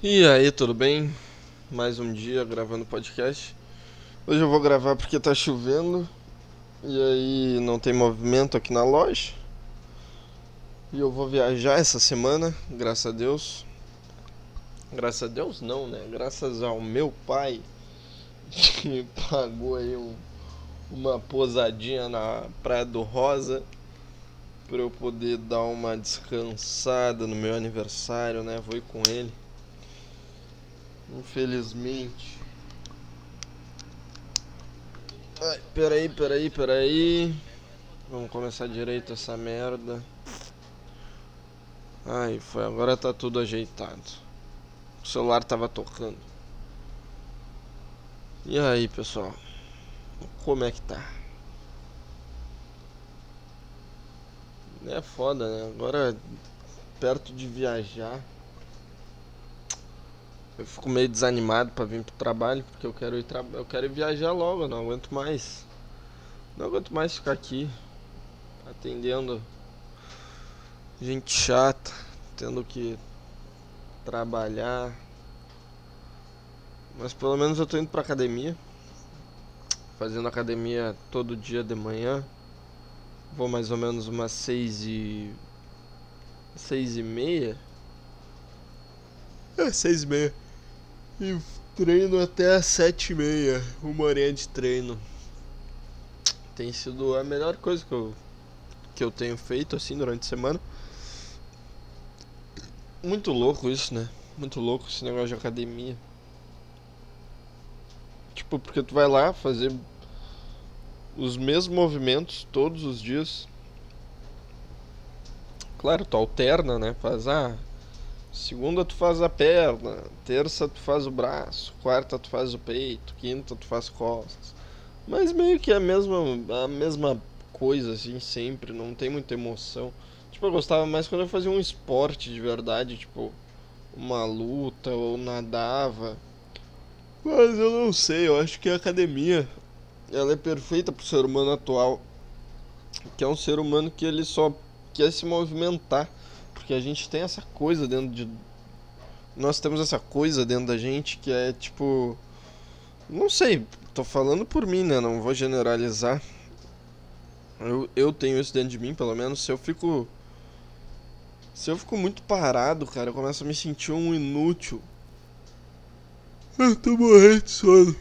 E aí, tudo bem? Mais um dia gravando podcast. Hoje eu vou gravar porque tá chovendo e aí não tem movimento aqui na loja. E eu vou viajar essa semana, graças a Deus. Graças a Deus não, né? Graças ao meu pai que pagou aí um, uma posadinha na Praia do Rosa para eu poder dar uma descansada no meu aniversário, né? Vou ir com ele. Infelizmente. Ai, peraí, peraí, peraí. Vamos começar direito essa merda. Ai, foi. Agora tá tudo ajeitado. O celular tava tocando. E aí, pessoal? Como é que tá? É foda, né? Agora, perto de viajar, eu fico meio desanimado para vir pro trabalho, porque eu quero ir tra... eu quero ir viajar logo, não aguento mais. Não aguento mais ficar aqui atendendo gente chata, tendo que trabalhar. Mas pelo menos eu tô indo pra academia. Fazendo academia todo dia de manhã. Vou mais ou menos umas seis e. seis e meia. É, seis e meia. E treino até as sete e meia. Uma horinha de treino. Tem sido a melhor coisa que eu, que eu tenho feito assim durante a semana. Muito louco isso, né? Muito louco esse negócio de academia. Tipo, porque tu vai lá fazer os mesmos movimentos todos os dias. Claro, tu alterna, né? Faz ah, segunda tu faz a perna, terça tu faz o braço, quarta tu faz o peito, quinta tu faz costas. Mas meio que a mesma a mesma coisa assim sempre, não tem muita emoção. Tipo, eu gostava mais quando eu fazia um esporte de verdade, tipo uma luta ou nadava. Mas eu não sei, eu acho que a academia ela é perfeita pro ser humano atual, que é um ser humano que ele só quer se movimentar, porque a gente tem essa coisa dentro de nós temos essa coisa dentro da gente que é tipo não sei, tô falando por mim, né? Não vou generalizar. Eu, eu tenho isso dentro de mim, pelo menos. Se eu fico. Se eu fico muito parado, cara, eu começo a me sentir um inútil. Eu tô morrendo de sono.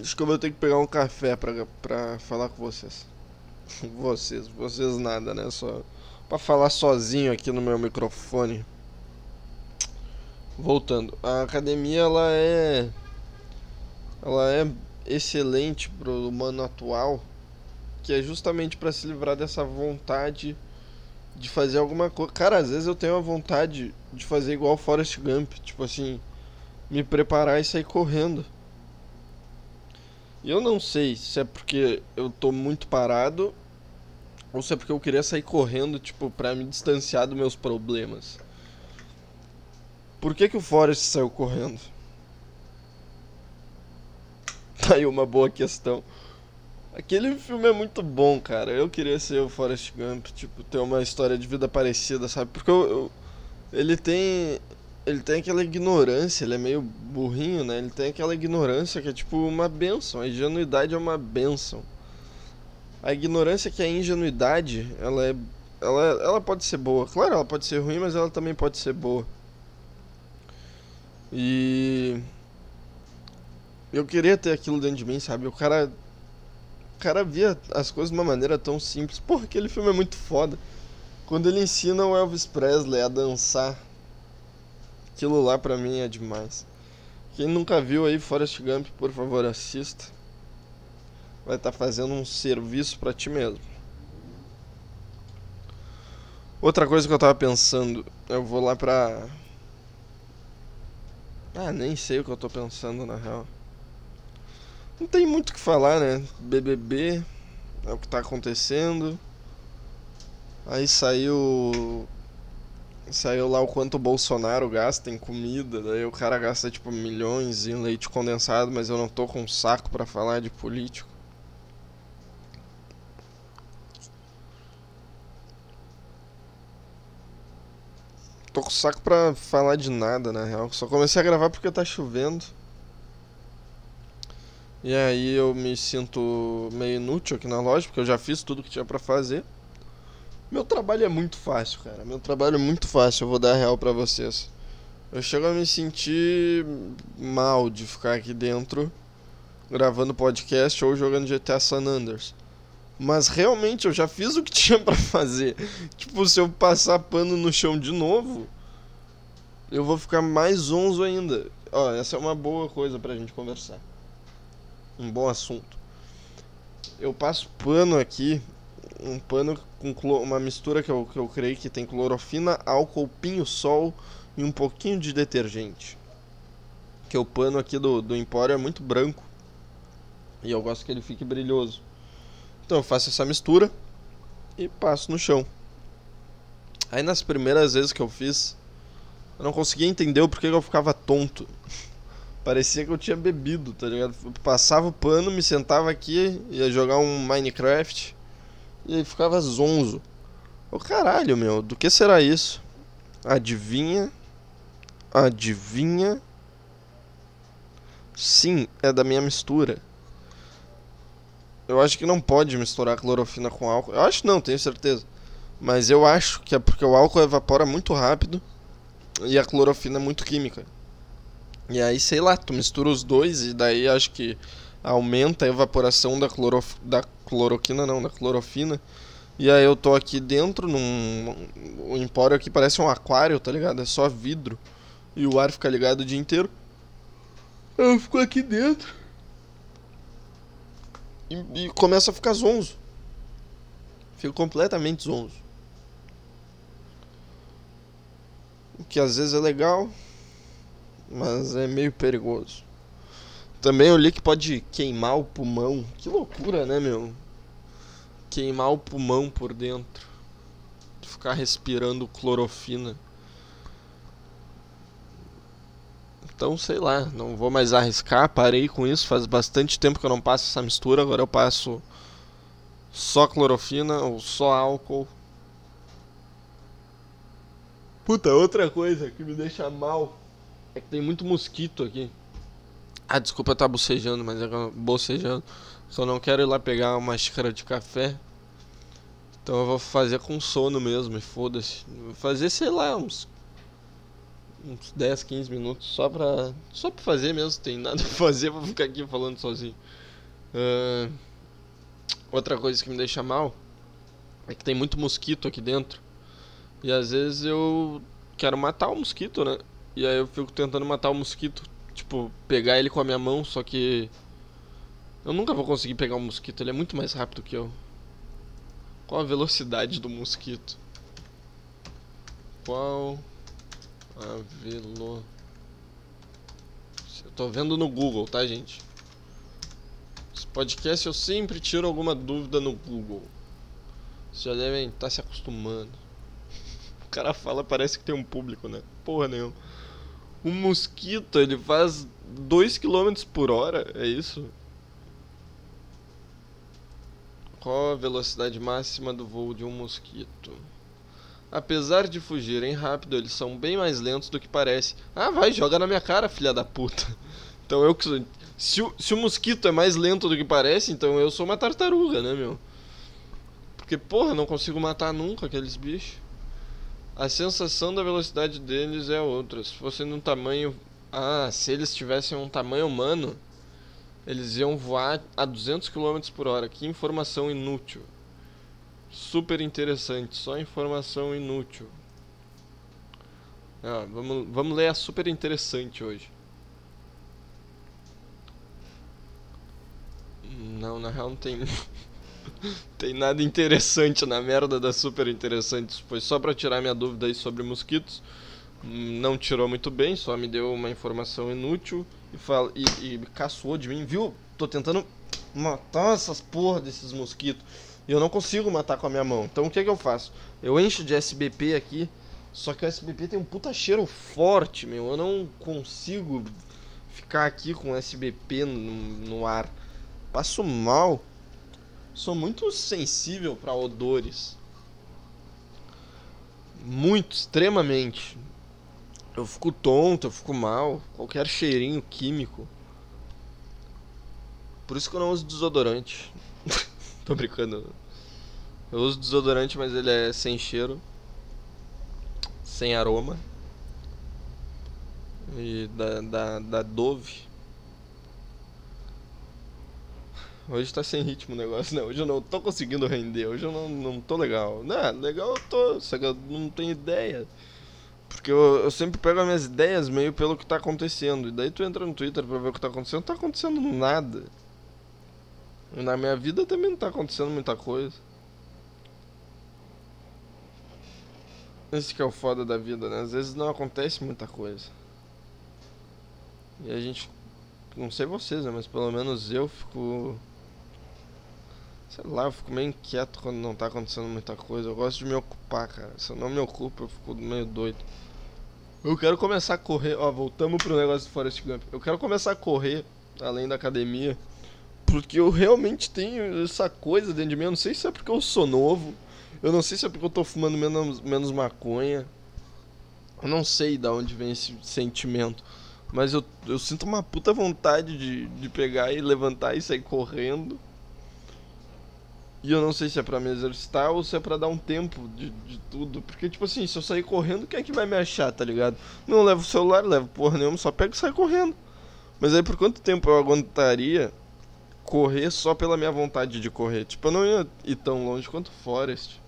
Acho que eu vou ter que pegar um café pra, pra falar com vocês. Vocês, vocês nada, né? Só pra falar sozinho aqui no meu microfone. Voltando, a academia ela é ela é excelente pro humano atual, que é justamente para se livrar dessa vontade de fazer alguma coisa. Cara, às vezes eu tenho a vontade de fazer igual Forrest Gump, tipo assim, me preparar e sair correndo. E eu não sei se é porque eu tô muito parado ou se é porque eu queria sair correndo, tipo, pra me distanciar dos meus problemas. Por que que o Forrest saiu correndo? Tá aí uma boa questão. Aquele filme é muito bom, cara. Eu queria ser o Forrest Gump, tipo, ter uma história de vida parecida, sabe? Porque eu, eu ele tem ele tem aquela ignorância, ele é meio burrinho, né? Ele tem aquela ignorância que é tipo uma benção. A ingenuidade é uma benção. A ignorância que é a ingenuidade, ela é ela, ela pode ser boa. Claro, ela pode ser ruim, mas ela também pode ser boa. E eu queria ter aquilo dentro de mim, sabe? O cara o cara via as coisas de uma maneira tão simples. Porra, aquele filme é muito foda. Quando ele ensina o Elvis Presley a dançar Aquilo lá pra mim é demais. Quem nunca viu aí Forrest Gump, por favor, assista. Vai estar tá fazendo um serviço para ti mesmo. Outra coisa que eu tava pensando, eu vou lá pra. Ah, nem sei o que eu tô pensando na real. Não tem muito o que falar, né? BBB é o que tá acontecendo. Aí saiu Saiu lá o quanto o Bolsonaro gasta em comida, daí o cara gasta tipo milhões em leite condensado, mas eu não tô com saco para falar de político. Tô com saco pra falar de nada, na real. Só comecei a gravar porque tá chovendo. E aí eu me sinto meio inútil aqui na loja, porque eu já fiz tudo que tinha para fazer. Meu trabalho é muito fácil, cara. Meu trabalho é muito fácil, eu vou dar real para vocês. Eu chego a me sentir mal de ficar aqui dentro gravando podcast ou jogando GTA San Andreas. Mas realmente eu já fiz o que tinha para fazer. Tipo, se eu passar pano no chão de novo, eu vou ficar mais onze ainda. Ó, essa é uma boa coisa pra gente conversar. Um bom assunto. Eu passo pano aqui, um pano com uma mistura que eu, que eu creio que tem clorofina, álcool, pinho-sol e um pouquinho de detergente. Que o pano aqui do, do Empório é muito branco. E eu gosto que ele fique brilhoso. Então eu faço essa mistura e passo no chão. Aí nas primeiras vezes que eu fiz, eu não conseguia entender o porquê que eu ficava tonto. Parecia que eu tinha bebido, tá ligado? Eu passava o pano, me sentava aqui, ia jogar um Minecraft e aí ficava zonzo. Ô caralho, meu, do que será isso? Adivinha? Adivinha? Sim, é da minha mistura. Eu acho que não pode misturar clorofina com álcool. Eu acho não, tenho certeza. Mas eu acho que é porque o álcool evapora muito rápido e a clorofina é muito química. E aí, sei lá, tu mistura os dois e daí acho que aumenta a evaporação da, clorof... da cloroquina, não, da clorofina. E aí eu tô aqui dentro num. O empório aqui parece um aquário, tá ligado? É só vidro. E o ar fica ligado o dia inteiro. Eu fico aqui dentro e, e começa a ficar zonzo. Fico completamente zonzo. O que às vezes é legal, mas é meio perigoso. Também eu li que pode queimar o pulmão. Que loucura, né, meu? Queimar o pulmão por dentro. Ficar respirando clorofina. Então, sei lá, não vou mais arriscar, parei com isso, faz bastante tempo que eu não passo essa mistura, agora eu passo só clorofina ou só álcool. Puta, outra coisa que me deixa mal é que tem muito mosquito aqui. Ah, desculpa eu estar bocejando, mas é bocejando. Só não quero ir lá pegar uma xícara de café. Então eu vou fazer com sono mesmo, foda-se. Vou fazer, sei lá, uns uns 10, 15 minutos só pra. Só pra fazer mesmo, tem nada pra fazer, vou ficar aqui falando sozinho. Uh, outra coisa que me deixa mal é que tem muito mosquito aqui dentro. E às vezes eu quero matar o mosquito, né? E aí eu fico tentando matar o mosquito. Tipo, pegar ele com a minha mão, só que. Eu nunca vou conseguir pegar o mosquito, ele é muito mais rápido que eu. Qual a velocidade do mosquito? Qual a velo... Eu tô vendo no Google, tá, gente? Esse podcast eu sempre tiro alguma dúvida no Google. Vocês já devem estar tá se acostumando. O cara fala, parece que tem um público, né? Porra nenhuma. Um mosquito, ele faz 2 km por hora, é isso? Qual a velocidade máxima do voo de um mosquito? Apesar de fugirem rápido, eles são bem mais lentos do que parece. Ah, vai, joga na minha cara, filha da puta. Então eu que sou. Se o, se o mosquito é mais lento do que parece, então eu sou uma tartaruga, né, meu? Porque, porra, não consigo matar nunca aqueles bichos. A sensação da velocidade deles é outra. Se fosse num tamanho. Ah, se eles tivessem um tamanho humano, eles iam voar a 200 km por hora. Que informação inútil super interessante, só informação inútil. Ah, vamos, vamos ler a super interessante hoje. Não, na real não tem. tem nada interessante na merda da super interessante. Foi só pra tirar minha dúvida aí sobre mosquitos. Não tirou muito bem, só me deu uma informação inútil e, fala, e, e caçou de mim, viu? Tô tentando matar essas porra desses mosquitos. E eu não consigo matar com a minha mão. Então o que, é que eu faço? Eu encho de SBP aqui. Só que o SBP tem um puta cheiro forte, meu. Eu não consigo ficar aqui com SBP no, no ar. Passo mal. Sou muito sensível para odores. Muito, extremamente. Eu fico tonto, eu fico mal. Qualquer cheirinho químico. Por isso que eu não uso desodorante. Tô brincando. Eu uso desodorante, mas ele é sem cheiro. Sem aroma. E da, da, da Dove. Hoje tá sem ritmo o negócio, né? Hoje eu não tô conseguindo render, hoje eu não, não tô legal. Não, legal eu tô, só que eu não tenho ideia. Porque eu, eu sempre pego as minhas ideias meio pelo que tá acontecendo. E daí tu entra no Twitter pra ver o que tá acontecendo, não tá acontecendo nada. E na minha vida também não tá acontecendo muita coisa. Esse que é o foda da vida, né? Às vezes não acontece muita coisa. E a gente. Não sei vocês, né? Mas pelo menos eu fico. Sei lá, eu fico meio inquieto quando não tá acontecendo muita coisa. Eu gosto de me ocupar, cara. Se eu não me ocupo, eu fico meio doido. Eu quero começar a correr. Ó, voltamos pro negócio do Forest Gump. Eu quero começar a correr além da academia. Porque eu realmente tenho essa coisa dentro de mim. Eu não sei se é porque eu sou novo. Eu não sei se é porque eu tô fumando menos, menos maconha. Eu não sei de onde vem esse sentimento. Mas eu, eu sinto uma puta vontade de, de pegar e levantar e sair correndo. E eu não sei se é pra me exercitar ou se é pra dar um tempo de, de tudo. Porque, tipo assim, se eu sair correndo, quem é que vai me achar, tá ligado? Não levo o celular, levo porra nenhuma, só pego e saio correndo. Mas aí por quanto tempo eu aguentaria correr só pela minha vontade de correr? Tipo, eu não ia ir tão longe quanto Forest.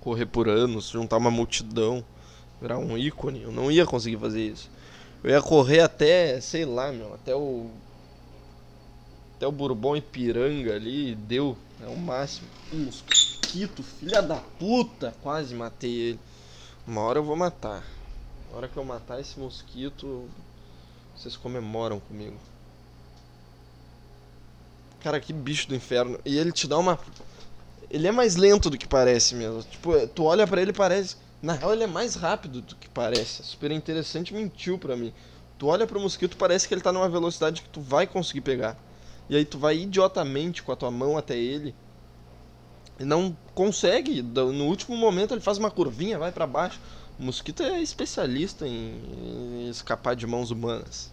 Correr por anos, juntar uma multidão, virar um ícone. Eu não ia conseguir fazer isso. Eu ia correr até, sei lá, meu, até o. Até o Bourbon Ipiranga ali, deu. É o máximo. Um mosquito, filha da puta! Quase matei ele. Uma hora eu vou matar. Na hora que eu matar esse mosquito, vocês comemoram comigo. Cara, que bicho do inferno. E ele te dá uma. Ele é mais lento do que parece mesmo. Tipo, tu olha para ele parece. Na real, ele é mais rápido do que parece. É super interessante, mentiu pra mim. Tu olha pro mosquito, parece que ele tá numa velocidade que tu vai conseguir pegar. E aí tu vai idiotamente com a tua mão até ele. E não consegue. No último momento ele faz uma curvinha, vai para baixo. O mosquito é especialista em escapar de mãos humanas.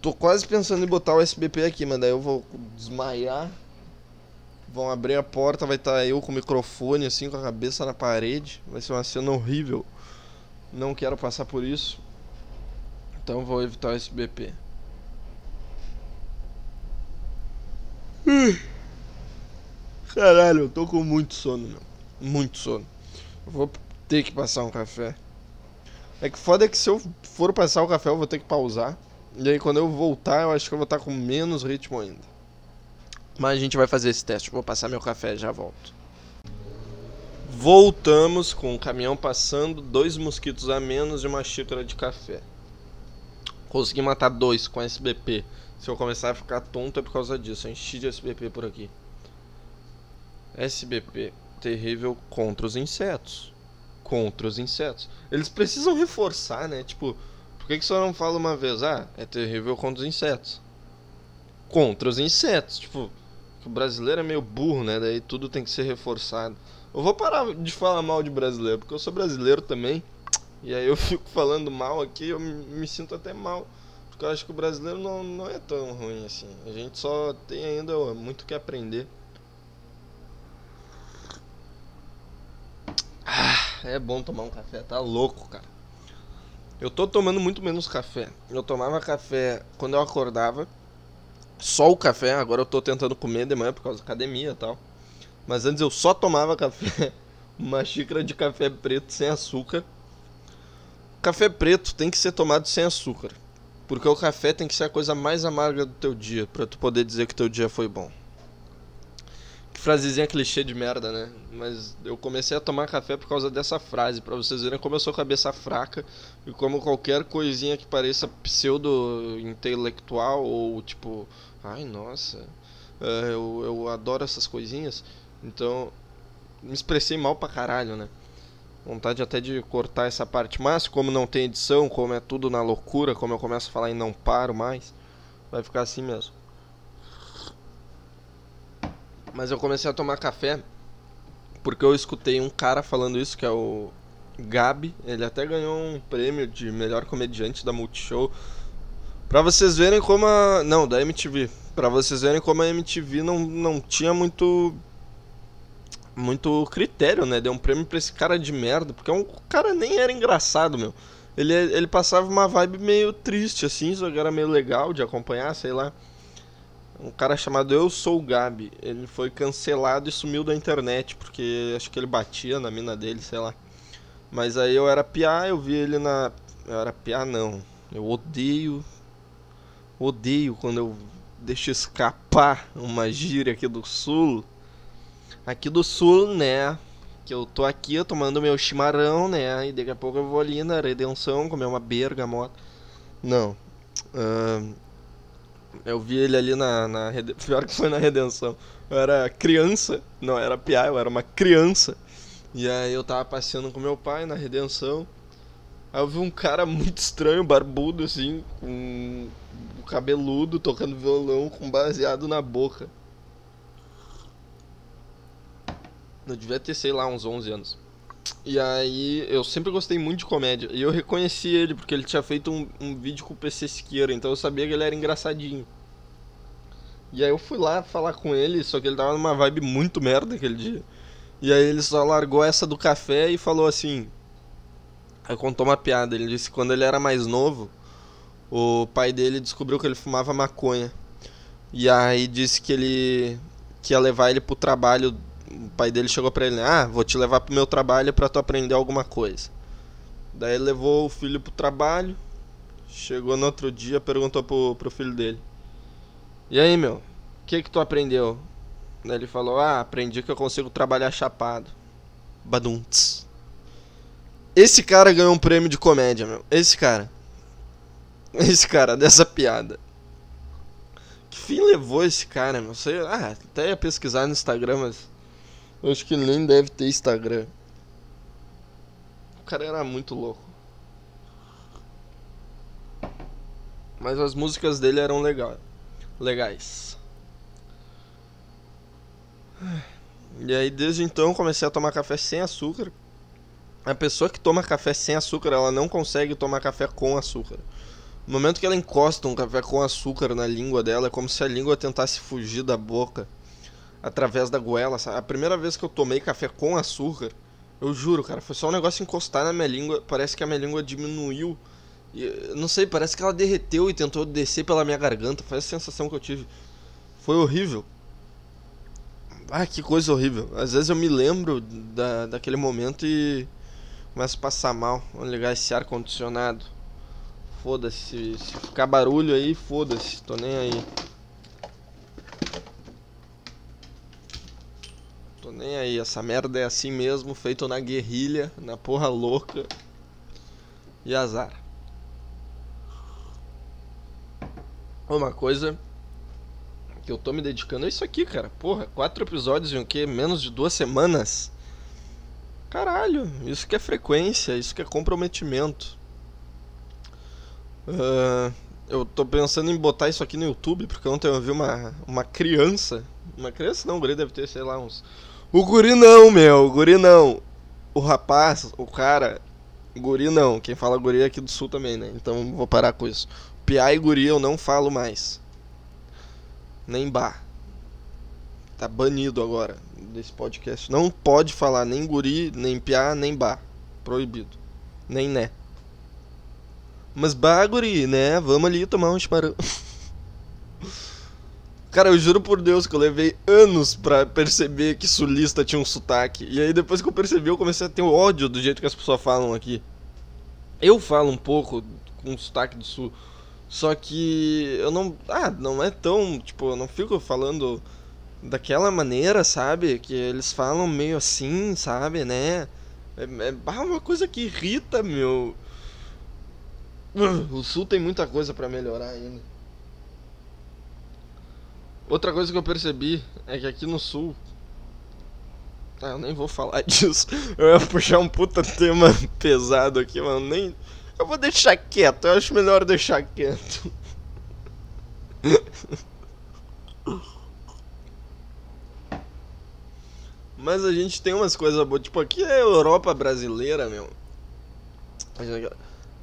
Tô quase pensando em botar o SBP aqui, mas daí eu vou desmaiar Vão abrir a porta, vai estar tá eu com o microfone assim, com a cabeça na parede. Vai ser uma cena horrível. Não quero passar por isso. Então vou evitar o SBP. Caralho, eu tô com muito sono, meu. Muito sono. Eu vou ter que passar um café. É que foda é que se eu for passar o café, eu vou ter que pausar. E aí quando eu voltar, eu acho que eu vou estar tá com menos ritmo ainda. Mas a gente vai fazer esse teste. Vou passar meu café já volto. Voltamos com o caminhão passando, dois mosquitos a menos e uma xícara de café. Consegui matar dois com SBP. Se eu começar a ficar tonto é por causa disso. Eu enchi de SBP por aqui. SBP terrível contra os insetos. Contra os insetos. Eles precisam reforçar, né? Tipo, por que, que só não fala uma vez? Ah, é terrível contra os insetos. Contra os insetos. Tipo, o brasileiro é meio burro, né? Daí tudo tem que ser reforçado. Eu vou parar de falar mal de brasileiro, porque eu sou brasileiro também. E aí eu fico falando mal aqui, eu me sinto até mal. Porque eu acho que o brasileiro não, não é tão ruim assim. A gente só tem ainda muito que aprender. Ah, é bom tomar um café, tá louco, cara. Eu tô tomando muito menos café. Eu tomava café quando eu acordava só o café, agora eu tô tentando comer de manhã por causa da academia e tal. Mas antes eu só tomava café, uma xícara de café preto sem açúcar. Café preto tem que ser tomado sem açúcar, porque o café tem que ser a coisa mais amarga do teu dia, para tu poder dizer que teu dia foi bom. Que frasezinha clichê de merda, né? Mas eu comecei a tomar café por causa dessa frase, para vocês verem como eu sou cabeça fraca e como qualquer coisinha que pareça pseudo intelectual ou tipo Ai, nossa, uh, eu, eu adoro essas coisinhas. Então, me expressei mal pra caralho, né? Vontade até de cortar essa parte. Mas, como não tem edição, como é tudo na loucura, como eu começo a falar e não paro mais, vai ficar assim mesmo. Mas eu comecei a tomar café porque eu escutei um cara falando isso, que é o Gabi. Ele até ganhou um prêmio de melhor comediante da Multishow. Pra vocês verem como a. Não, da MTV. Pra vocês verem como a MTV não, não tinha muito. Muito critério, né? Deu um prêmio pra esse cara de merda. Porque o cara nem era engraçado, meu. Ele, ele passava uma vibe meio triste, assim, só que era meio legal de acompanhar, sei lá. Um cara chamado Eu Sou o Gabi. Ele foi cancelado e sumiu da internet, porque acho que ele batia na mina dele, sei lá. Mas aí eu era piá, eu vi ele na. Eu era piá, não. Eu odeio Odeio quando eu deixo escapar uma gíria aqui do sul. Aqui do sul, né? Que eu tô aqui tomando meu chimarrão, né? E daqui a pouco eu vou ali na Redenção comer uma bergamota. Não. Uh, eu vi ele ali na, na. Pior que foi na Redenção. Eu era criança. Não, era piá, eu era uma criança. E aí eu tava passeando com meu pai na Redenção. Aí eu vi um cara muito estranho, barbudo, assim, com cabeludo, tocando violão com baseado na boca. Eu devia ter, sei lá, uns 11 anos. E aí, eu sempre gostei muito de comédia. E eu reconheci ele porque ele tinha feito um, um vídeo com o PC Siqueira, então eu sabia que ele era engraçadinho. E aí eu fui lá falar com ele, só que ele tava numa vibe muito merda aquele dia. E aí ele só largou essa do café e falou assim: Aí contou uma piada. Ele disse que quando ele era mais novo, o pai dele descobriu que ele fumava maconha. E aí disse que ele que ia levar ele pro trabalho. O pai dele chegou pra ele: Ah, vou te levar pro meu trabalho para tu aprender alguma coisa. Daí ele levou o filho pro trabalho. Chegou no outro dia, perguntou pro, pro filho dele: E aí, meu, o que que tu aprendeu? Daí ele falou: Ah, aprendi que eu consigo trabalhar chapado. Badunts. Esse cara ganhou um prêmio de comédia, meu. Esse cara. Esse cara, dessa piada. Que fim levou esse cara, meu? Sei, ah, até ia pesquisar no Instagram, mas. Acho que nem deve ter Instagram. O cara era muito louco. Mas as músicas dele eram legal, legais. E aí desde então comecei a tomar café sem açúcar a pessoa que toma café sem açúcar, ela não consegue tomar café com açúcar. No momento que ela encosta um café com açúcar na língua dela, é como se a língua tentasse fugir da boca através da goela. Sabe? A primeira vez que eu tomei café com açúcar, eu juro, cara, foi só um negócio encostar na minha língua. Parece que a minha língua diminuiu. E, não sei, parece que ela derreteu e tentou descer pela minha garganta. Foi a sensação que eu tive. Foi horrível. Ah, que coisa horrível. Às vezes eu me lembro da, daquele momento e Começa a passar mal. Vamos ligar esse ar condicionado. Foda-se. Se ficar barulho aí, foda-se. Tô nem aí. Tô nem aí. Essa merda é assim mesmo. Feito na guerrilha. Na porra louca. E azar. Uma coisa que eu tô me dedicando é isso aqui, cara. Porra, quatro episódios em o quê? Menos de duas semanas. Caralho, isso que é frequência, isso que é comprometimento. Uh, eu tô pensando em botar isso aqui no YouTube, porque ontem eu vi uma, uma criança. Uma criança não, o guri deve ter, sei lá, uns. O guri não, meu, o guri não. O rapaz, o cara. Guri não, quem fala guri é aqui do sul também, né? Então vou parar com isso. Piá e guri eu não falo mais. Nem bar. Tá banido agora desse podcast. Não pode falar nem guri, nem piá, nem bar. Proibido. Nem né. Mas bah, guri, né? Vamos ali tomar um chimarrão. Cara, eu juro por Deus que eu levei anos pra perceber que sulista tinha um sotaque. E aí depois que eu percebi, eu comecei a ter ódio do jeito que as pessoas falam aqui. Eu falo um pouco com sotaque do sul. Só que eu não. Ah, não é tão. Tipo, eu não fico falando daquela maneira, sabe? Que eles falam meio assim, sabe, né? É, é uma coisa que irrita, meu. O sul tem muita coisa para melhorar ainda. Outra coisa que eu percebi é que aqui no sul. Ah, eu nem vou falar disso. Eu ia puxar um puta tema pesado aqui, mano. Nem. Eu vou deixar quieto, eu acho melhor deixar quieto. Mas a gente tem umas coisas boas. Tipo, aqui é a Europa brasileira, meu.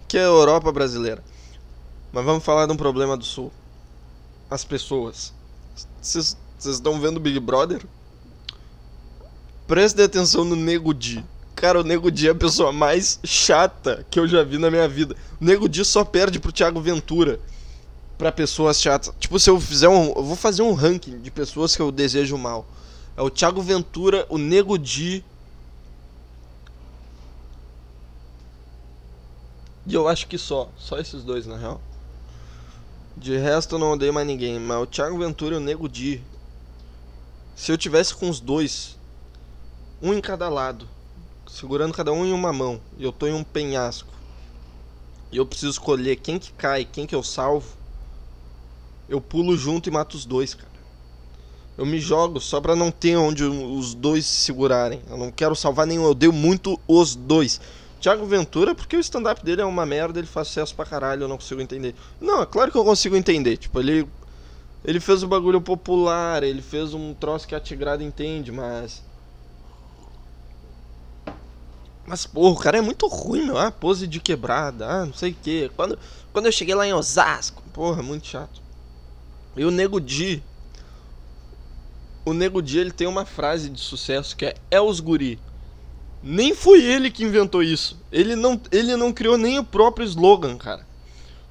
Que é a Europa brasileira. Mas vamos falar de um problema do Sul. As pessoas. Vocês estão vendo Big Brother? Prestem atenção no Nego Di. Cara, o Nego Di é a pessoa mais chata que eu já vi na minha vida. O Nego Di só perde pro Thiago Ventura para pessoas chatas. Tipo, se eu fizer um. Eu vou fazer um ranking de pessoas que eu desejo mal. É o Thiago Ventura, o Nego Di. E eu acho que só. Só esses dois, na real. De resto eu não odeio mais ninguém. Mas o Thiago Ventura e o Nego Di. Se eu tivesse com os dois, um em cada lado, segurando cada um em uma mão, e eu tô em um penhasco, e eu preciso escolher quem que cai, quem que eu salvo, eu pulo junto e mato os dois, cara. Eu me jogo só pra não ter onde os dois se segurarem. Eu não quero salvar nenhum, eu odeio muito os dois. Thiago Ventura, porque o stand-up dele é uma merda, ele faz sucesso pra caralho, eu não consigo entender. Não, é claro que eu consigo entender. Tipo, ele. Ele fez um bagulho popular, ele fez um troço que a Tigrada entende, mas. Mas, porra, o cara é muito ruim, meu. Ah, pose de quebrada, ah, não sei o que. Quando, quando eu cheguei lá em Osasco, porra, muito chato. E o Nego Di. O Nego Di ele tem uma frase de sucesso que é É os guri. Nem foi ele que inventou isso. Ele não, ele não criou nem o próprio slogan, cara.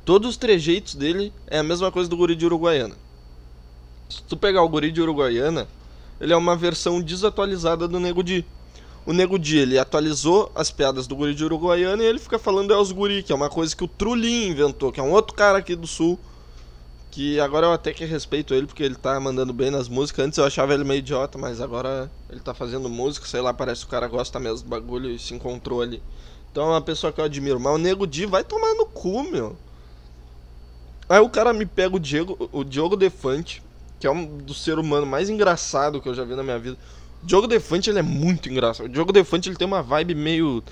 Todos os trejeitos dele é a mesma coisa do guri de Uruguaiana. Se tu pegar o guri de Uruguaiana, ele é uma versão desatualizada do Nego Di. O Nego Di, ele atualizou as piadas do guri de Uruguaiana e ele fica falando é os guri, que é uma coisa que o Trulin inventou, que é um outro cara aqui do sul que agora eu até que respeito ele porque ele tá mandando bem nas músicas. Antes eu achava ele meio idiota, mas agora ele tá fazendo música, sei lá, parece que o cara gosta mesmo do bagulho e se encontrou ali. Então é uma pessoa que eu admiro. Mas o Nego Di vai tomar no cu, meu. Aí o cara me pega o Diego, o Diogo Defante, que é um do ser humano mais engraçado que eu já vi na minha vida. O Diogo Defante ele é muito engraçado. O Diogo Defante ele tem uma vibe meio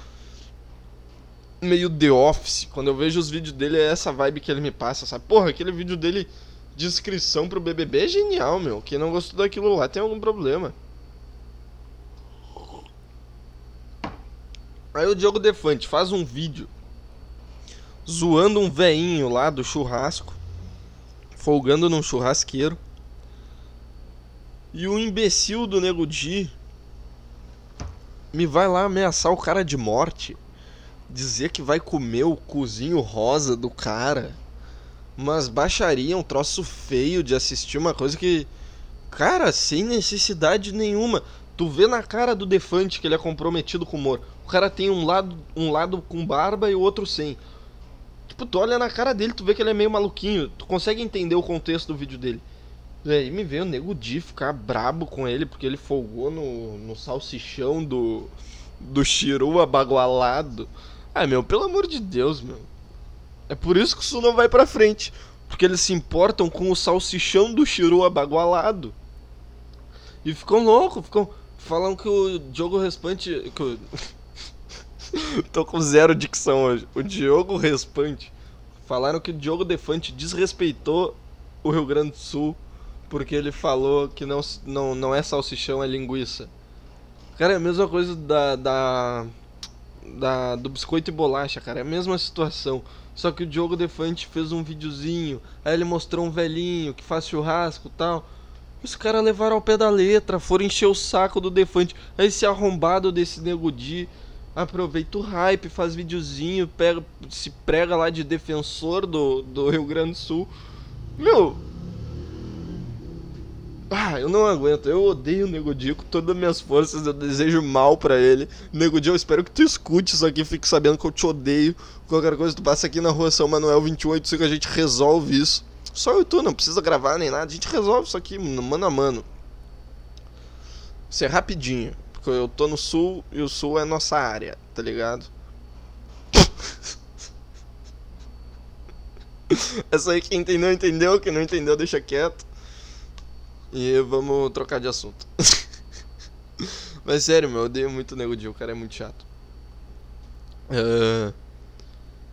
meio The Office. Quando eu vejo os vídeos dele, é essa vibe que ele me passa, sabe? Porra, aquele vídeo dele de inscrição pro BBB é genial, meu. Quem não gostou daquilo lá tem algum problema. Aí o Diogo Defante faz um vídeo zoando um veinho lá do churrasco, folgando num churrasqueiro. E o imbecil do Nego Di me vai lá ameaçar o cara de morte dizer que vai comer o cozinho rosa do cara. Mas baixaria, um troço feio de assistir uma coisa que. Cara, sem necessidade nenhuma. Tu vê na cara do Defante que ele é comprometido com o humor. O cara tem um lado, um lado com barba e o outro sem. Tipo, tu olha na cara dele, tu vê que ele é meio maluquinho. Tu consegue entender o contexto do vídeo dele. E aí me veio o Nego Di ficar brabo com ele porque ele folgou no, no salsichão do, do Chiru abagualado. Ah, meu, pelo amor de Deus, meu. É por isso que isso não vai pra frente. Porque eles se importam com o salsichão do Shiru abagualado. E ficam loucos, ficam. Falam que o Diogo Respante. Que o... Tô com zero dicção hoje. O Diogo Respante. Falaram que o Diogo Defante desrespeitou o Rio Grande do Sul porque ele falou que não, não, não é salsichão, é linguiça. Cara, é a mesma coisa da, da da, do biscoito e bolacha, cara. É a mesma situação. Só que o Diogo Defante fez um videozinho. Aí ele mostrou um velhinho que faz churrasco tal. Os caras levaram ao pé da letra, foram encher o saco do Defante. Aí esse arrombado desse Nego Di aproveita o hype, faz videozinho, pega, se prega lá de defensor do, do Rio Grande do Sul. Meu, ah, eu não aguento. Eu odeio o Nego Di com todas as minhas forças. Eu desejo mal para ele. Nego Di, eu espero que tu escute isso aqui. Fique sabendo que eu te odeio. Qualquer coisa, tu passa aqui na rua São Manuel 28, que a gente resolve isso. Só eu e tu, não precisa gravar nem nada. A gente resolve isso aqui mano a mano. Isso é rapidinho. Porque eu tô no sul e o sul é nossa área, tá ligado? Essa aí quem entendeu, entendeu. Quem não entendeu, deixa quieto. E vamos trocar de assunto. Mas sério, meu, eu odeio muito o Nego Di, o cara é muito chato. Uh,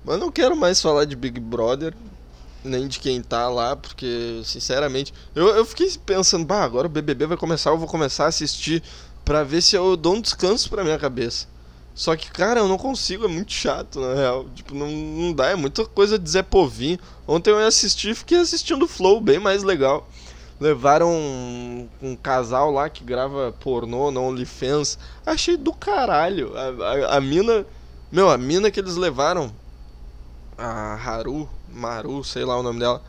mas não quero mais falar de Big Brother, nem de quem tá lá, porque, sinceramente, eu, eu fiquei pensando, bah, agora o BBB vai começar, eu vou começar a assistir pra ver se eu dou um descanso pra minha cabeça. Só que, cara, eu não consigo, é muito chato, na real. Tipo, não, não dá, é muita coisa de Zé Povinho. Ontem eu assisti e fiquei assistindo Flow, bem mais legal. Levaram um, um, casal lá que grava pornô no OnlyFans. Achei do caralho. A, a, a mina. Meu, a mina que eles levaram. A Haru, Maru, sei lá o nome dela.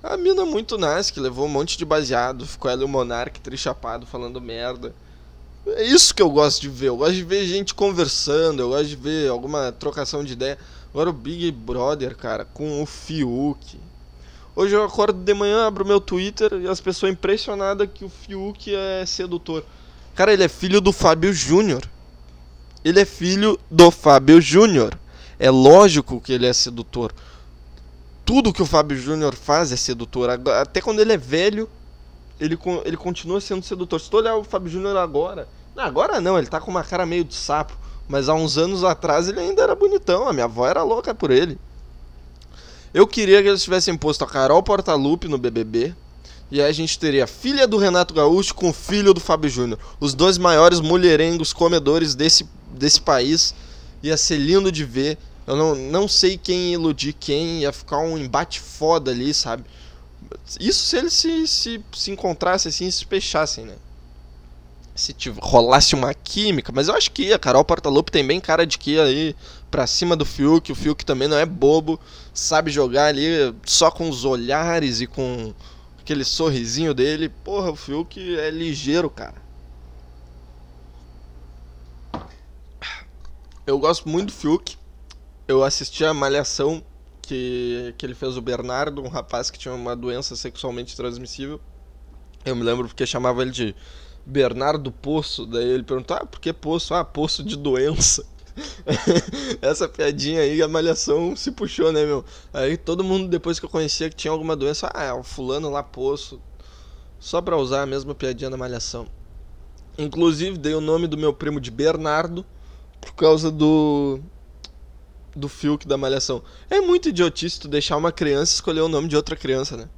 A mina muito nice, que levou um monte de baseado. Ficou ela e o Monark trichapado falando merda. É isso que eu gosto de ver. Eu gosto de ver gente conversando, eu gosto de ver alguma trocação de ideia. Agora o Big Brother, cara, com o Fiuk. Hoje eu acordo de manhã, abro meu Twitter e as pessoas impressionadas que o Fiuk é sedutor. Cara, ele é filho do Fábio Júnior. Ele é filho do Fábio Júnior. É lógico que ele é sedutor. Tudo que o Fábio Júnior faz é sedutor. Até quando ele é velho, ele, ele continua sendo sedutor. Se tu olhar o Fábio Júnior agora. Não, agora não, ele tá com uma cara meio de sapo. Mas há uns anos atrás ele ainda era bonitão. A minha avó era louca por ele. Eu queria que eles tivessem posto a Carol Portalupe no BBB. E aí a gente teria a filha do Renato Gaúcho com o filho do Fábio Júnior. Os dois maiores mulherengos comedores desse, desse país. Ia ser lindo de ver. Eu não, não sei quem iludir quem. Ia ficar um embate foda ali, sabe? Isso se eles se, se, se encontrassem assim, se fechassem, né? Se rolasse uma química, mas eu acho que ia. Carol Portalupe tem bem cara de que ia aí pra cima do Fiuk. O Fiuk também não é bobo, sabe jogar ali só com os olhares e com aquele sorrisinho dele. Porra, o Fiuk é ligeiro, cara. Eu gosto muito do Fiuk. Eu assisti a Malhação que, que ele fez o Bernardo, um rapaz que tinha uma doença sexualmente transmissível. Eu me lembro porque chamava ele de Bernardo Poço. Daí ele perguntou: Ah, por que Poço? Ah, Poço de doença. Essa piadinha aí, a malhação se puxou, né, meu? Aí todo mundo, depois que eu conhecia que tinha alguma doença, ah, é o fulano lá, Poço. Só pra usar a mesma piadinha da malhação. Inclusive, dei o nome do meu primo de Bernardo por causa do do Fiuk da Malhação. É muito idiotice tu deixar uma criança escolher o nome de outra criança, né?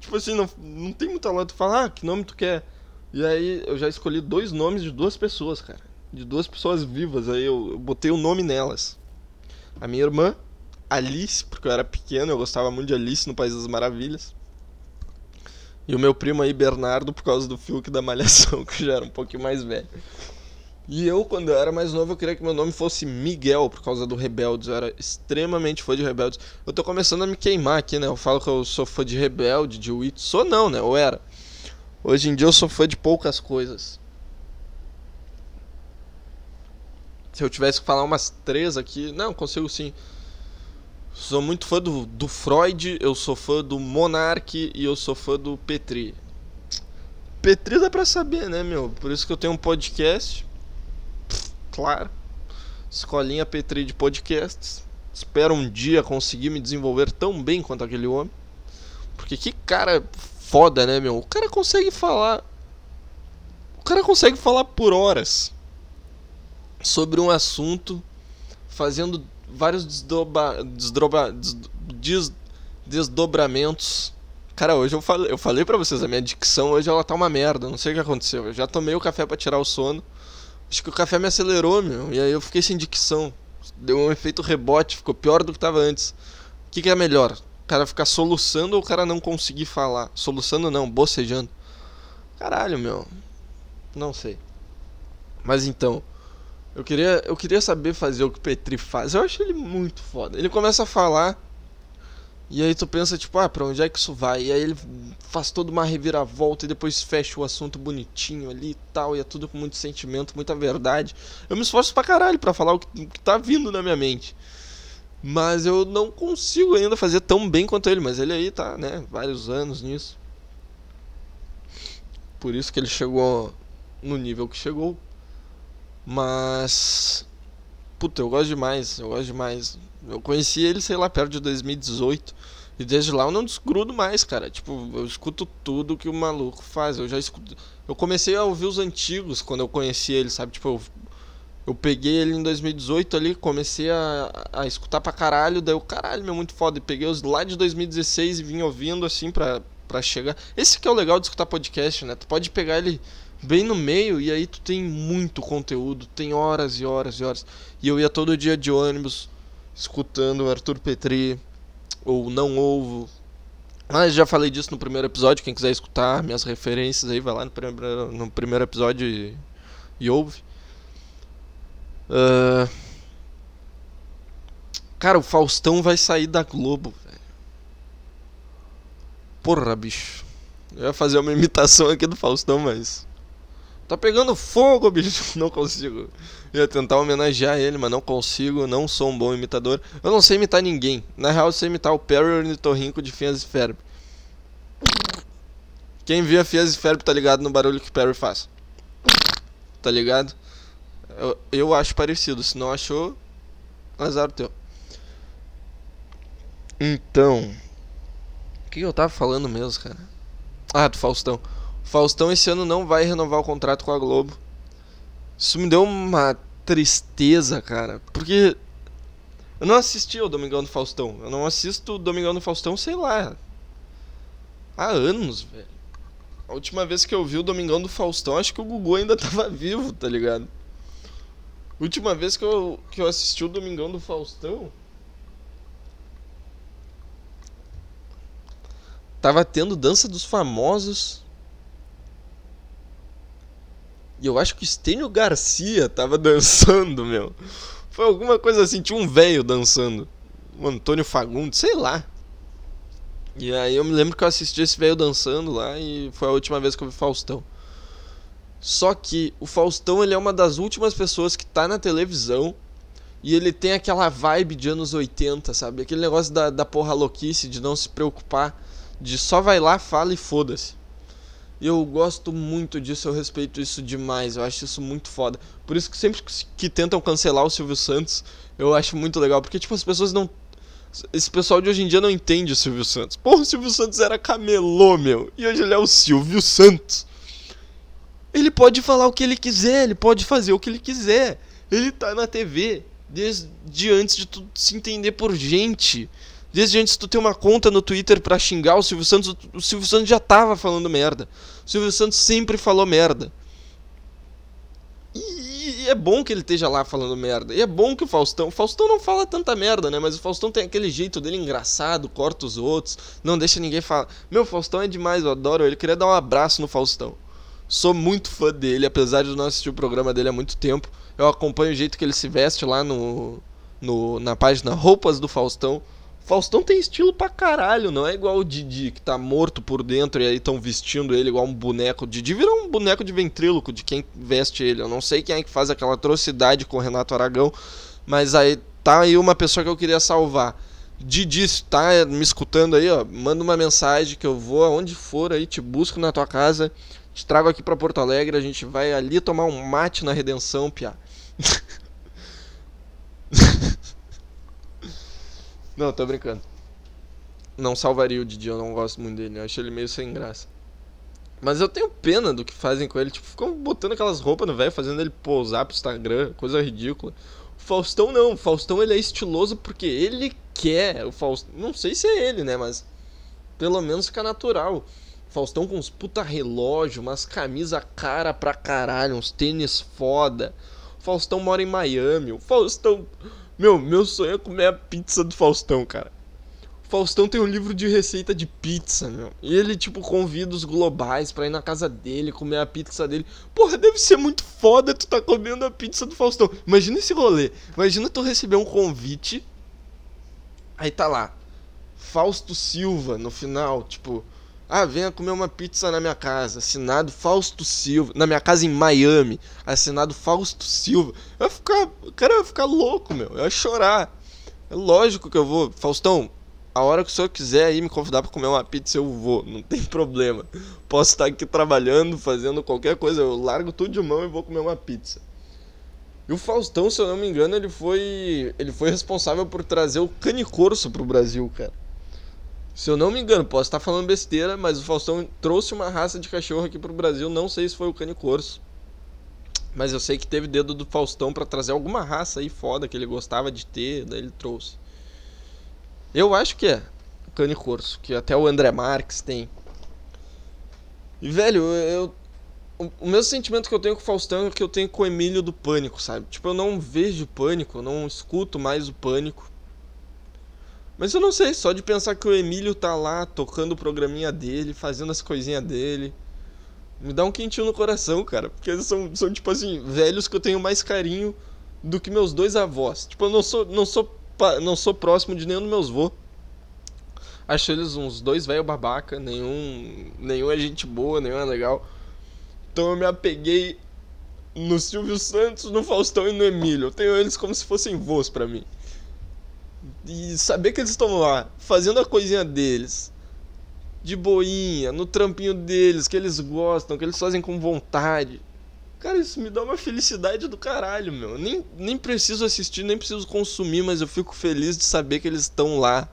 Tipo assim, não, não tem muita lógica tu falar, ah, que nome tu quer? E aí eu já escolhi dois nomes de duas pessoas, cara. De duas pessoas vivas, aí eu, eu botei o nome nelas. A minha irmã, Alice, porque eu era pequeno, eu gostava muito de Alice no País das Maravilhas. E o meu primo aí, Bernardo, por causa do Fiuk da Malhação, que já era um pouquinho mais velho. E eu, quando eu era mais novo, eu queria que meu nome fosse Miguel, por causa do Rebeldes. Eu era extremamente fã de Rebeldes. Eu tô começando a me queimar aqui, né? Eu falo que eu sou fã de Rebelde, de Witch. Sou não, né? Eu era. Hoje em dia eu sou fã de poucas coisas. Se eu tivesse que falar umas três aqui. Não, consigo sim. Sou muito fã do, do Freud, eu sou fã do Monark e eu sou fã do Petri. Petri dá pra saber, né, meu? Por isso que eu tenho um podcast claro. Escolinha Petri de podcasts. Espero um dia conseguir me desenvolver tão bem quanto aquele homem. Porque que cara foda, né, meu? O cara consegue falar. O cara consegue falar por horas sobre um assunto, fazendo vários desdobra, desdobra, des, desdobramentos. Cara, hoje eu falei, eu falei pra vocês, a minha dicção hoje ela tá uma merda, não sei o que aconteceu. Eu já tomei o café para tirar o sono. Acho que o café me acelerou, meu. E aí eu fiquei sem dicção. Deu um efeito rebote, ficou pior do que estava antes. O que, que é melhor? O cara ficar soluçando ou o cara não conseguir falar? Soluçando não, bocejando. Caralho, meu. Não sei. Mas então, eu queria, eu queria saber fazer o que o Petri faz. Eu acho ele muito foda. Ele começa a falar e aí tu pensa, tipo, ah, pra onde é que isso vai? E aí ele faz toda uma reviravolta e depois fecha o assunto bonitinho ali e tal, e é tudo com muito sentimento, muita verdade. Eu me esforço pra caralho pra falar o que, o que tá vindo na minha mente. Mas eu não consigo ainda fazer tão bem quanto ele, mas ele aí tá, né, vários anos nisso. Por isso que ele chegou no nível que chegou. Mas. Puta, eu gosto demais, eu gosto demais. Eu conheci ele, sei lá, perto de 2018. E desde lá eu não desgrudo mais, cara. Tipo, eu escuto tudo que o maluco faz. Eu já escuto. Eu comecei a ouvir os antigos quando eu conheci ele, sabe? Tipo, eu, eu peguei ele em 2018 ali, comecei a, a escutar pra caralho. Daí o caralho, meu, muito foda. E peguei os lá de 2016 e vim ouvindo assim pra, pra chegar. Esse que é o legal de escutar podcast, né? Tu pode pegar ele bem no meio, e aí tu tem muito conteúdo, tem horas e horas e horas. E eu ia todo dia de ônibus escutando Arthur Petri ou Não Ovo. Mas já falei disso no primeiro episódio, quem quiser escutar minhas referências aí, vai lá no primeiro, no primeiro episódio e, e ouve. Uh... Cara, o Faustão vai sair da Globo. Porra, bicho. Eu ia fazer uma imitação aqui do Faustão, mas. Tá pegando fogo, bicho. Não consigo. Eu ia tentar homenagear ele, mas não consigo. Não sou um bom imitador. Eu não sei imitar ninguém. Na real, eu sei imitar o Perry Ornitorrinco de Fias e Ferb. Quem via Fias e Ferb tá ligado no barulho que o Perry faz. Tá ligado? Eu, eu acho parecido. Se não achou, azar teu. Então. O que eu tava falando mesmo, cara? Ah, do Faustão. O Faustão esse ano não vai renovar o contrato com a Globo. Isso me deu uma tristeza, cara. Porque eu não assisti ao Domingão do Faustão. Eu não assisto o Domingão do Faustão, sei lá. Há anos, velho. A última vez que eu vi o Domingão do Faustão, acho que o Gugu ainda tava vivo, tá ligado? Última vez que eu, que eu assisti o Domingão do Faustão. Tava tendo Dança dos Famosos. E eu acho que o Estênio Garcia tava dançando, meu. Foi alguma coisa assim, tinha um velho dançando. O Antônio Fagundes, sei lá. E aí eu me lembro que eu assisti esse velho dançando lá e foi a última vez que eu vi Faustão. Só que o Faustão ele é uma das últimas pessoas que tá na televisão e ele tem aquela vibe de anos 80, sabe? Aquele negócio da, da porra louquice, de não se preocupar, de só vai lá, fala e foda-se. E eu gosto muito disso, eu respeito isso demais, eu acho isso muito foda. Por isso que sempre que tentam cancelar o Silvio Santos, eu acho muito legal, porque tipo as pessoas não esse pessoal de hoje em dia não entende o Silvio Santos. Porra, o Silvio Santos era camelô, meu. E hoje ele é o Silvio Santos. Ele pode falar o que ele quiser, ele pode fazer o que ele quiser. Ele tá na TV desde antes de tu se entender por gente. Desde antes de tu ter uma conta no Twitter para xingar o Silvio Santos, o Silvio Santos já tava falando merda. O Silvio Santos sempre falou merda. E, e, é bom que ele esteja lá falando merda. E é bom que o Faustão. O Faustão não fala tanta merda, né? Mas o Faustão tem aquele jeito dele engraçado, corta os outros, não deixa ninguém falar. Meu, Faustão é demais, eu adoro ele. Queria dar um abraço no Faustão. Sou muito fã dele, apesar de não assistir o programa dele há muito tempo. Eu acompanho o jeito que ele se veste lá no, no na página Roupas do Faustão. Faustão tem estilo pra caralho, não é igual o Didi, que tá morto por dentro e aí estão vestindo ele igual um boneco. Didi virou um boneco de ventríloco de quem veste ele. Eu não sei quem é que faz aquela atrocidade com o Renato Aragão, mas aí tá aí uma pessoa que eu queria salvar. Didi, tá me escutando aí, ó, manda uma mensagem que eu vou aonde for aí, te busco na tua casa te trago aqui para Porto Alegre, a gente vai ali tomar um mate na Redenção, piá. não, tô brincando. Não salvaria o Didi, eu não gosto muito dele, eu acho ele meio sem graça. Mas eu tenho pena do que fazem com ele, tipo, ficam botando aquelas roupas no velho, fazendo ele pousar pro Instagram, coisa ridícula. O Faustão não, o Faustão ele é estiloso porque ele quer. O Faustão, não sei se é ele, né, mas pelo menos fica natural. Faustão com uns puta relógio, umas camisa cara pra caralho, uns tênis foda. Faustão mora em Miami. O Faustão. Meu, meu sonho é comer a pizza do Faustão, cara. O Faustão tem um livro de receita de pizza, meu. E ele, tipo, convida os globais pra ir na casa dele, comer a pizza dele. Porra, deve ser muito foda tu tá comendo a pizza do Faustão. Imagina esse rolê. Imagina tu receber um convite. Aí tá lá. Fausto Silva no final, tipo ah, venha comer uma pizza na minha casa. Assinado Fausto Silva. Na minha casa em Miami. Assinado Fausto Silva. Eu ia ficar. Cara, eu ia ficar louco, meu. Eu ia chorar. É lógico que eu vou. Faustão, a hora que o senhor quiser aí me convidar para comer uma pizza, eu vou. Não tem problema. Posso estar aqui trabalhando, fazendo qualquer coisa. Eu largo tudo de mão e vou comer uma pizza. E o Faustão, se eu não me engano, ele foi. Ele foi responsável por trazer o cane corso pro Brasil, cara. Se eu não me engano, posso estar falando besteira, mas o Faustão trouxe uma raça de cachorro aqui pro Brasil, não sei se foi o cane corso. Mas eu sei que teve dedo do Faustão para trazer alguma raça aí foda que ele gostava de ter, daí ele trouxe. Eu acho que é o cane corso, que até o André Marques tem. E velho, eu o, o mesmo sentimento que eu tenho com o Faustão é que eu tenho com o Emílio do Pânico, sabe? Tipo, eu não vejo Pânico, eu não escuto mais o Pânico. Mas eu não sei, só de pensar que o Emílio tá lá tocando o programinha dele, fazendo as coisinhas dele. Me dá um quentinho no coração, cara. Porque eles são, são, tipo assim, velhos que eu tenho mais carinho do que meus dois avós. Tipo, eu não sou, não sou, não sou próximo de nenhum dos meus avós. Acho eles uns dois velho babaca, nenhum, nenhum é gente boa, nenhum é legal. Então eu me apeguei no Silvio Santos, no Faustão e no Emílio. Eu tenho eles como se fossem voos para mim. E saber que eles estão lá, fazendo a coisinha deles, de boinha, no trampinho deles, que eles gostam, que eles fazem com vontade. Cara, isso me dá uma felicidade do caralho, meu. Nem, nem preciso assistir, nem preciso consumir, mas eu fico feliz de saber que eles estão lá.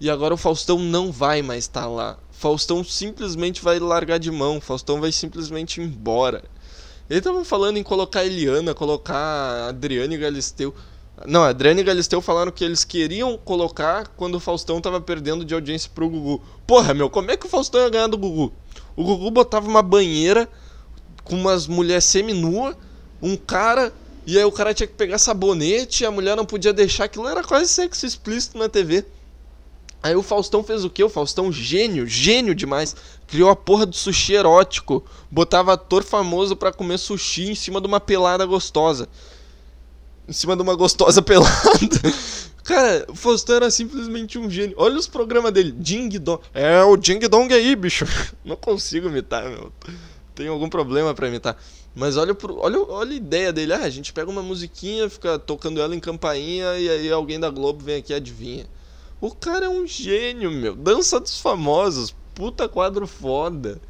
E agora o Faustão não vai mais estar tá lá. Faustão simplesmente vai largar de mão. Faustão vai simplesmente embora. Ele tava falando em colocar Eliana, colocar Adriane Galisteu. Não, Adriane e Galisteu falaram que eles queriam colocar quando o Faustão tava perdendo de audiência pro Gugu. Porra, meu, como é que o Faustão ia ganhar do Gugu? O Gugu botava uma banheira com umas mulheres seminua, um cara, e aí o cara tinha que pegar sabonete, e a mulher não podia deixar, aquilo era quase sexo explícito na TV. Aí o Faustão fez o quê? O Faustão, gênio, gênio demais. Criou a porra do sushi erótico. Botava ator famoso para comer sushi em cima de uma pelada gostosa em cima de uma gostosa pelada. Cara, o Faustão era simplesmente um gênio. Olha os programas dele. Ding Dong. É o Ding Dong aí, bicho. Não consigo imitar, meu. Tenho algum problema para imitar. Mas olha, pro, olha, olha a ideia dele. Ah, a gente pega uma musiquinha, fica tocando ela em campainha e aí alguém da Globo vem aqui e adivinha. O cara é um gênio, meu. Dança dos famosos. Puta quadro foda.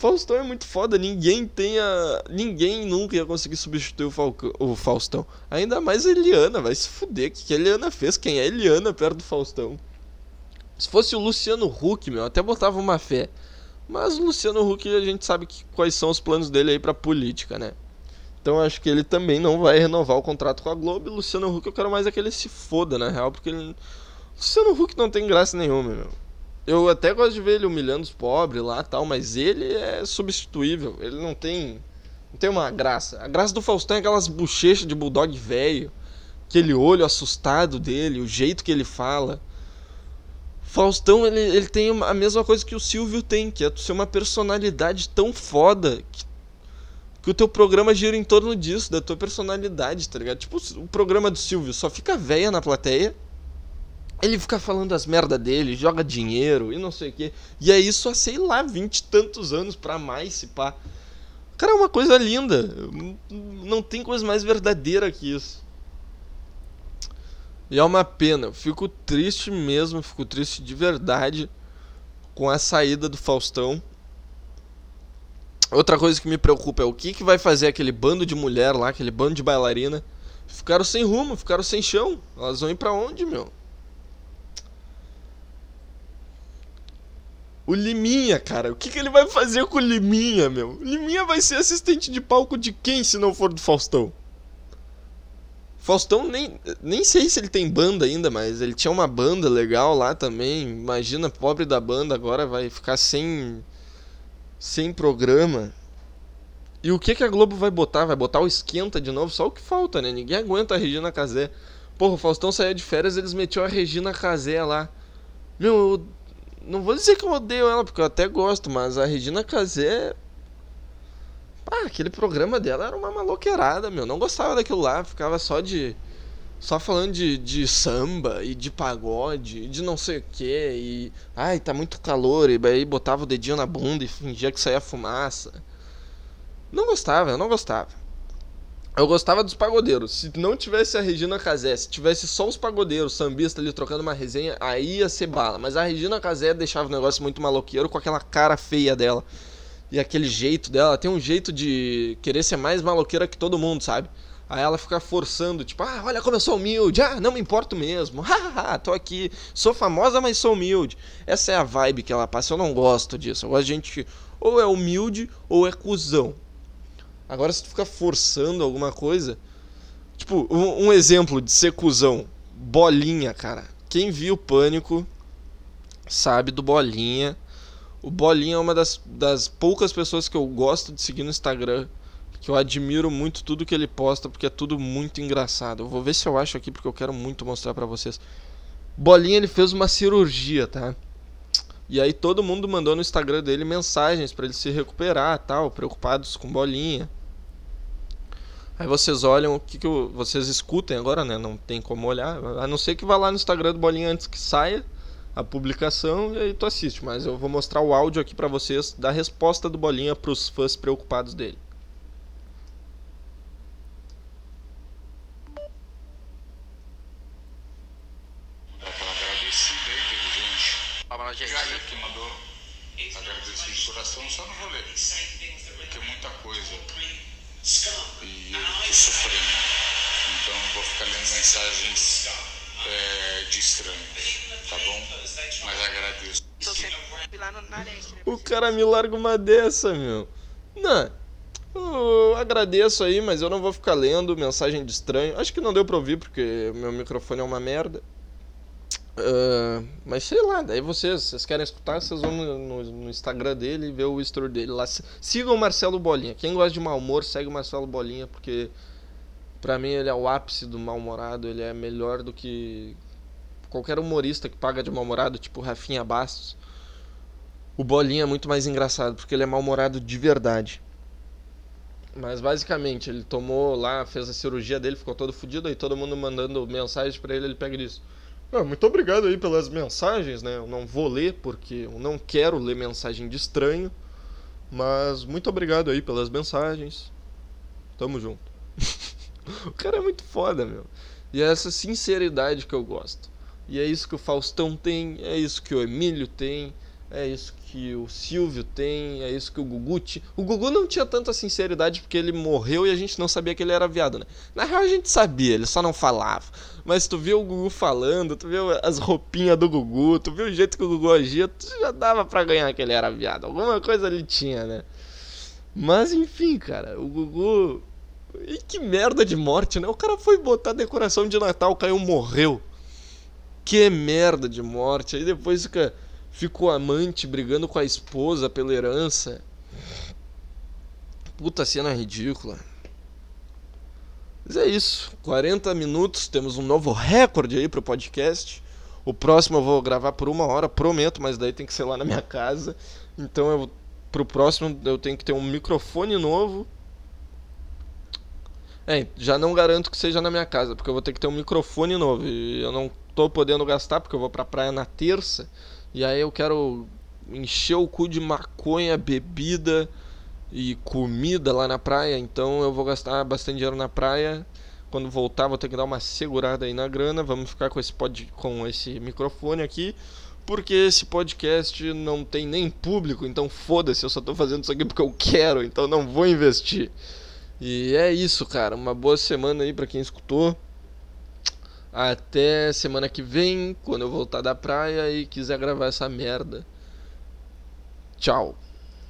Faustão é muito foda, ninguém tenha. Ninguém nunca ia conseguir substituir o, Falcão, o Faustão. Ainda mais a Eliana, vai se fuder. O que, a Eliana fez? Quem é a Eliana perto do Faustão? Se fosse o Luciano Huck, meu, até botava uma fé. Mas o Luciano Huck a gente sabe que, quais são os planos dele aí pra política, né? Então acho que ele também não vai renovar o contrato com a Globo. E Luciano Huck eu quero mais é que ele se foda, na real, porque ele. Luciano Huck não tem graça nenhuma, meu. Eu até gosto de ver ele humilhando os pobres lá tal, mas ele é substituível. Ele não tem. Não tem uma graça. A graça do Faustão é aquelas bochechas de bulldog velho. Aquele olho assustado dele, o jeito que ele fala. Faustão, ele, ele tem a mesma coisa que o Silvio tem, que é ser uma personalidade tão foda que, que o teu programa gira em torno disso, da tua personalidade, tá ligado? Tipo, o programa do Silvio só fica velha na plateia ele fica falando as merda dele, joga dinheiro e não sei o que. E é isso há, sei lá, vinte e tantos anos pra mais, se pá. Cara, é uma coisa linda. Não tem coisa mais verdadeira que isso. E é uma pena. Eu fico triste mesmo, fico triste de verdade com a saída do Faustão. Outra coisa que me preocupa é o que, que vai fazer aquele bando de mulher lá, aquele bando de bailarina. Ficaram sem rumo, ficaram sem chão. Elas vão ir pra onde, meu? O Liminha, cara. O que, que ele vai fazer com o Liminha, meu? O Liminha vai ser assistente de palco de quem se não for do Faustão? Faustão nem, nem sei se ele tem banda ainda, mas ele tinha uma banda legal lá também. Imagina, pobre da banda agora vai ficar sem sem programa. E o que que a Globo vai botar? Vai botar o esquenta de novo? Só o que falta, né? Ninguém aguenta a Regina Casé. Porra, o Faustão saiu de férias, eles metiam a Regina Casé lá. Meu, eu não vou dizer que eu odeio ela, porque eu até gosto, mas a Regina Casé. Ah, aquele programa dela era uma maloqueirada, meu. Não gostava daquilo lá, ficava só de. Só falando de, de samba e de pagode e de não sei o que. E. Ai, tá muito calor. E aí botava o dedinho na bunda e fingia que saía fumaça. Não gostava, eu não gostava. Eu gostava dos pagodeiros. Se não tivesse a Regina Casé, se tivesse só os pagodeiros, sambistas ali trocando uma resenha, aí ia ser bala. Mas a Regina Casé deixava o negócio muito maloqueiro com aquela cara feia dela. E aquele jeito dela. Tem um jeito de querer ser mais maloqueira que todo mundo, sabe? Aí ela fica forçando, tipo, ah, olha como eu sou humilde, ah, não me importo mesmo, hahaha, tô aqui, sou famosa, mas sou humilde. Essa é a vibe que ela passa, eu não gosto disso. Eu gosto de gente que ou é humilde ou é cuzão. Agora, se tu ficar forçando alguma coisa. Tipo, um, um exemplo de ser cuzão. Bolinha, cara. Quem viu o pânico sabe do Bolinha. O Bolinha é uma das, das poucas pessoas que eu gosto de seguir no Instagram. Que eu admiro muito tudo que ele posta, porque é tudo muito engraçado. Eu vou ver se eu acho aqui, porque eu quero muito mostrar para vocês. Bolinha, ele fez uma cirurgia, tá? E aí todo mundo mandou no Instagram dele mensagens para ele se recuperar, tal, preocupados com Bolinha. Aí vocês olham o que, que vocês escutem agora, né? Não tem como olhar, a não ser que vá lá no Instagram do Bolinha antes que saia a publicação e aí tu assiste, mas eu vou mostrar o áudio aqui para vocês da resposta do Bolinha para os fãs preocupados dele. gente que mandou agradecer e eu estou sofrendo. Então eu vou ficar lendo mensagens é, de estranhos, tá bom? Mas agradeço. O cara me larga uma dessa, meu. Não. Eu agradeço aí, mas eu não vou ficar lendo mensagem de estranho. Acho que não deu pra ouvir porque meu microfone é uma merda. Uh, mas sei lá, daí vocês, vocês querem escutar, vocês vão no, no, no, Instagram dele e ver o story dele lá. Sigam o Marcelo Bolinha. Quem gosta de mau humor, segue o Marcelo Bolinha, porque pra mim ele é o ápice do mal-humorado. Ele é melhor do que qualquer humorista que paga de mal-humorado, tipo Rafinha Bastos. O Bolinha é muito mais engraçado, porque ele é mal-humorado de verdade. Mas basicamente, ele tomou lá, fez a cirurgia dele, ficou todo fodido, aí todo mundo mandando mensagem para ele, ele pega isso. Muito obrigado aí pelas mensagens, né? Eu não vou ler porque eu não quero ler mensagem de estranho. Mas muito obrigado aí pelas mensagens. Tamo junto. o cara é muito foda, meu. E é essa sinceridade que eu gosto. E é isso que o Faustão tem, é isso que o Emílio tem, é isso que o Silvio tem, é isso que o Gugu tinha. O Gugu não tinha tanta sinceridade porque ele morreu e a gente não sabia que ele era viado, né? Na real a gente sabia, ele só não falava. Mas tu viu o Gugu falando, tu viu as roupinhas do Gugu, tu viu o jeito que o Gugu agia, tu já dava pra ganhar que ele era viado. Alguma coisa ele tinha, né? Mas enfim, cara, o Gugu. E que merda de morte, né? O cara foi botar decoração de Natal, caiu, morreu. Que merda de morte. Aí depois fica Fica o amante brigando com a esposa pela herança. Puta cena ridícula. Mas é isso. 40 minutos, temos um novo recorde aí pro podcast. O próximo eu vou gravar por uma hora, prometo, mas daí tem que ser lá na minha casa. Então eu, pro próximo eu tenho que ter um microfone novo. É, já não garanto que seja na minha casa, porque eu vou ter que ter um microfone novo. E eu não tô podendo gastar, porque eu vou pra praia na terça. E aí eu quero encher o cu de maconha, bebida e comida lá na praia. Então eu vou gastar bastante dinheiro na praia. Quando voltar, vou ter que dar uma segurada aí na grana. Vamos ficar com esse, pod... com esse microfone aqui. Porque esse podcast não tem nem público, então foda-se, eu só tô fazendo isso aqui porque eu quero, então não vou investir. E é isso, cara. Uma boa semana aí para quem escutou. Até semana que vem, quando eu voltar da praia e quiser gravar essa merda. Tchau.